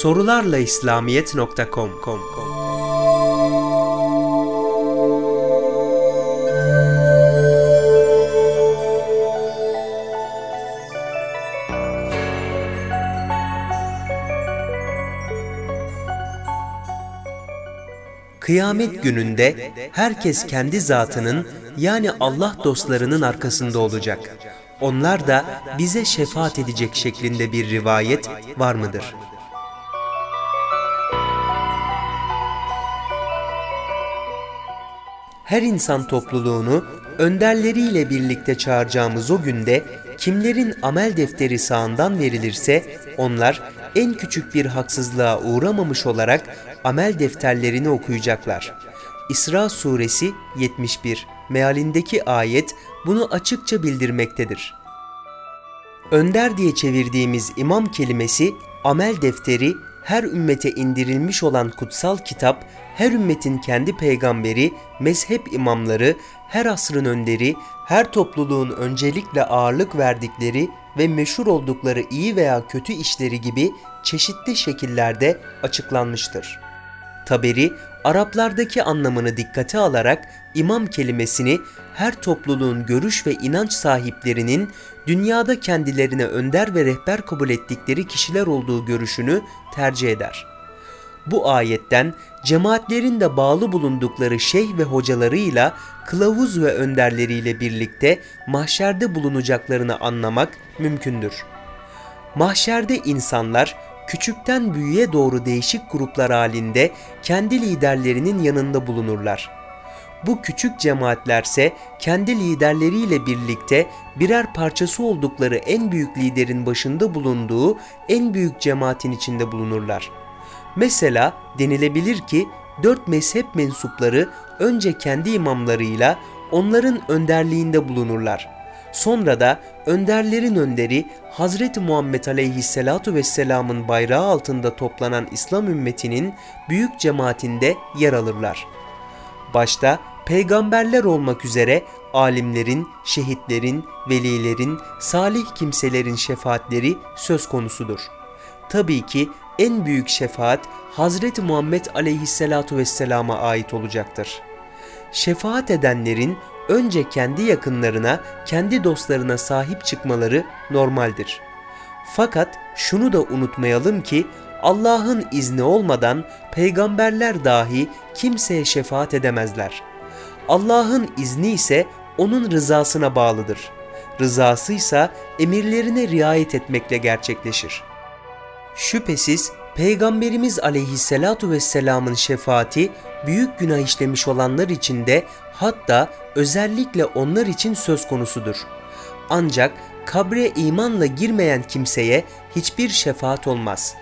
sorularla İslamiyet.com Kıyamet gününde herkes kendi zatının yani Allah dostlarının arkasında olacak. Onlar da bize şefaat edecek şeklinde bir rivayet var mıdır? Her insan topluluğunu önderleriyle birlikte çağıracağımız o günde kimlerin amel defteri sağından verilirse onlar en küçük bir haksızlığa uğramamış olarak amel defterlerini okuyacaklar. İsra suresi 71 mealindeki ayet bunu açıkça bildirmektedir. Önder diye çevirdiğimiz imam kelimesi amel defteri her ümmete indirilmiş olan kutsal kitap, her ümmetin kendi peygamberi, mezhep imamları, her asrın önderi, her topluluğun öncelikle ağırlık verdikleri ve meşhur oldukları iyi veya kötü işleri gibi çeşitli şekillerde açıklanmıştır. Taberi, Araplardaki anlamını dikkate alarak imam kelimesini her topluluğun görüş ve inanç sahiplerinin dünyada kendilerine önder ve rehber kabul ettikleri kişiler olduğu görüşünü tercih eder. Bu ayetten cemaatlerin de bağlı bulundukları şeyh ve hocalarıyla kılavuz ve önderleriyle birlikte mahşerde bulunacaklarını anlamak mümkündür. Mahşerde insanlar küçükten büyüğe doğru değişik gruplar halinde kendi liderlerinin yanında bulunurlar. Bu küçük cemaatlerse kendi liderleriyle birlikte birer parçası oldukları en büyük liderin başında bulunduğu en büyük cemaatin içinde bulunurlar. Mesela denilebilir ki dört mezhep mensupları önce kendi imamlarıyla onların önderliğinde bulunurlar. Sonra da önderlerin önderi Hazreti Muhammed Aleyhisselatu Vesselam'ın bayrağı altında toplanan İslam ümmetinin büyük cemaatinde yer alırlar. Başta peygamberler olmak üzere alimlerin, şehitlerin, velilerin, salih kimselerin şefaatleri söz konusudur. Tabii ki en büyük şefaat Hazreti Muhammed Aleyhisselatu Vesselam'a ait olacaktır. Şefaat edenlerin önce kendi yakınlarına, kendi dostlarına sahip çıkmaları normaldir. Fakat şunu da unutmayalım ki Allah'ın izni olmadan peygamberler dahi kimseye şefaat edemezler. Allah'ın izni ise onun rızasına bağlıdır. Rızası ise emirlerine riayet etmekle gerçekleşir. Şüphesiz Peygamberimiz aleyhissalatu vesselamın şefaati büyük günah işlemiş olanlar için de hatta özellikle onlar için söz konusudur. Ancak kabre imanla girmeyen kimseye hiçbir şefaat olmaz.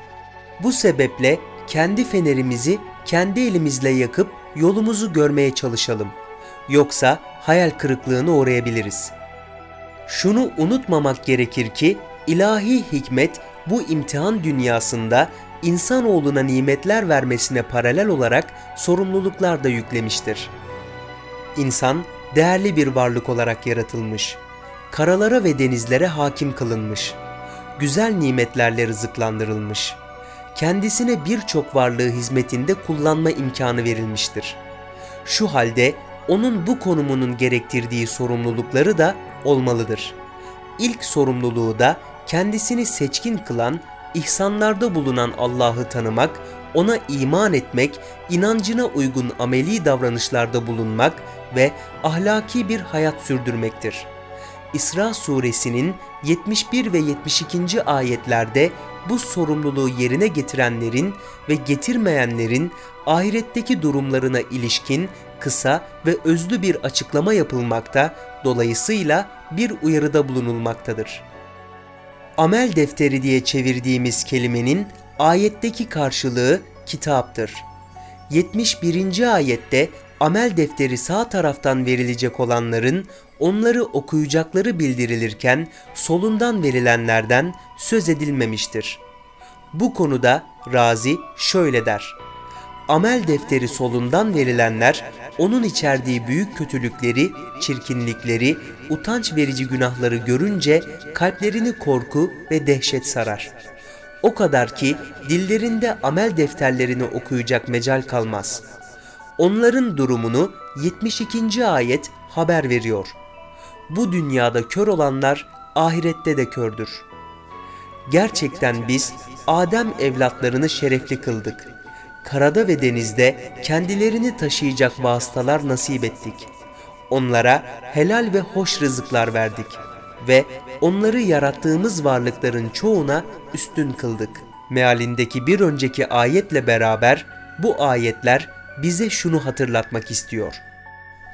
Bu sebeple kendi fenerimizi kendi elimizle yakıp yolumuzu görmeye çalışalım. Yoksa hayal kırıklığına uğrayabiliriz. Şunu unutmamak gerekir ki ilahi hikmet bu imtihan dünyasında insanoğluna nimetler vermesine paralel olarak sorumluluklar da yüklemiştir. İnsan değerli bir varlık olarak yaratılmış. Karalara ve denizlere hakim kılınmış. Güzel nimetlerle rızıklandırılmış. Kendisine birçok varlığı hizmetinde kullanma imkanı verilmiştir. Şu halde onun bu konumunun gerektirdiği sorumlulukları da olmalıdır. İlk sorumluluğu da kendisini seçkin kılan, ihsanlarda bulunan Allah'ı tanımak, ona iman etmek, inancına uygun ameli davranışlarda bulunmak ve ahlaki bir hayat sürdürmektir. İsra suresinin 71 ve 72. ayetlerde bu sorumluluğu yerine getirenlerin ve getirmeyenlerin ahiretteki durumlarına ilişkin kısa ve özlü bir açıklama yapılmakta, dolayısıyla bir uyarıda bulunulmaktadır. Amel defteri diye çevirdiğimiz kelimenin ayetteki karşılığı kitaptır. 71. ayette amel defteri sağ taraftan verilecek olanların onları okuyacakları bildirilirken solundan verilenlerden söz edilmemiştir. Bu konuda Razi şöyle der. Amel defteri solundan verilenler onun içerdiği büyük kötülükleri, çirkinlikleri, utanç verici günahları görünce kalplerini korku ve dehşet sarar. O kadar ki dillerinde amel defterlerini okuyacak mecal kalmaz. Onların durumunu 72. ayet haber veriyor. Bu dünyada kör olanlar ahirette de kördür. Gerçekten biz Adem evlatlarını şerefli kıldık. Karada ve denizde kendilerini taşıyacak vasıtalar nasip ettik. Onlara helal ve hoş rızıklar verdik ve onları yarattığımız varlıkların çoğuna üstün kıldık. Mealindeki bir önceki ayetle beraber bu ayetler bize şunu hatırlatmak istiyor.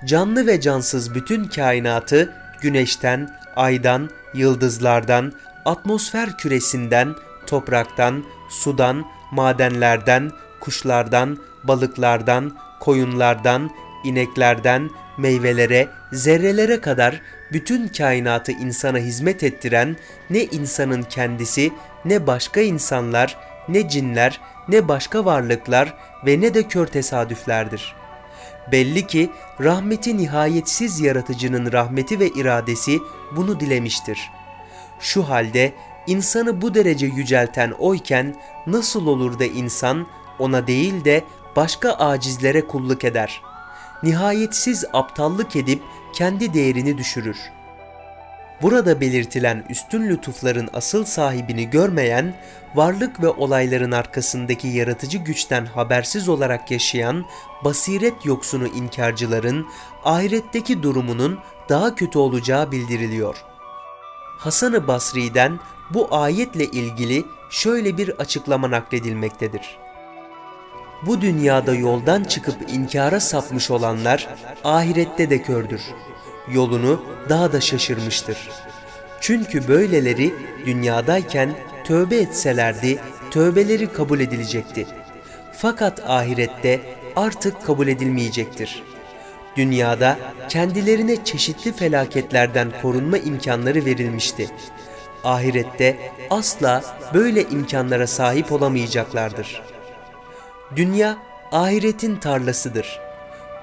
Canlı ve cansız bütün kainatı güneşten, aydan, yıldızlardan, atmosfer küresinden, topraktan, sudan, madenlerden, kuşlardan, balıklardan, koyunlardan, ineklerden, meyvelere, zerrelere kadar bütün kainatı insana hizmet ettiren ne insanın kendisi, ne başka insanlar, ne cinler, ne başka varlıklar ve ne de kör tesadüflerdir. Belli ki rahmeti nihayetsiz yaratıcının rahmeti ve iradesi bunu dilemiştir. Şu halde insanı bu derece yücelten oyken nasıl olur da insan ona değil de başka acizlere kulluk eder. Nihayetsiz aptallık edip kendi değerini düşürür. Burada belirtilen üstün lütufların asıl sahibini görmeyen, varlık ve olayların arkasındaki yaratıcı güçten habersiz olarak yaşayan basiret yoksunu inkarcıların ahiretteki durumunun daha kötü olacağı bildiriliyor. Hasan-ı Basri'den bu ayetle ilgili şöyle bir açıklama nakledilmektedir. Bu dünyada yoldan çıkıp inkara sapmış olanlar ahirette de kördür. Yolunu daha da şaşırmıştır. Çünkü böyleleri dünyadayken tövbe etselerdi tövbeleri kabul edilecekti. Fakat ahirette artık kabul edilmeyecektir. Dünyada kendilerine çeşitli felaketlerden korunma imkanları verilmişti. Ahirette asla böyle imkanlara sahip olamayacaklardır.'' Dünya ahiretin tarlasıdır.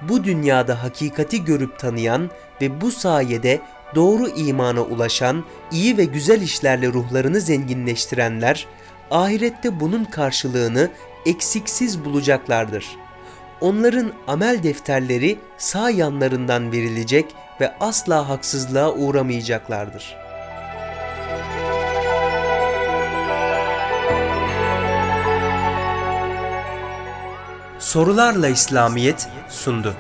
Bu dünyada hakikati görüp tanıyan ve bu sayede doğru imana ulaşan, iyi ve güzel işlerle ruhlarını zenginleştirenler, ahirette bunun karşılığını eksiksiz bulacaklardır. Onların amel defterleri sağ yanlarından verilecek ve asla haksızlığa uğramayacaklardır.'' Sorularla İslamiyet sundu.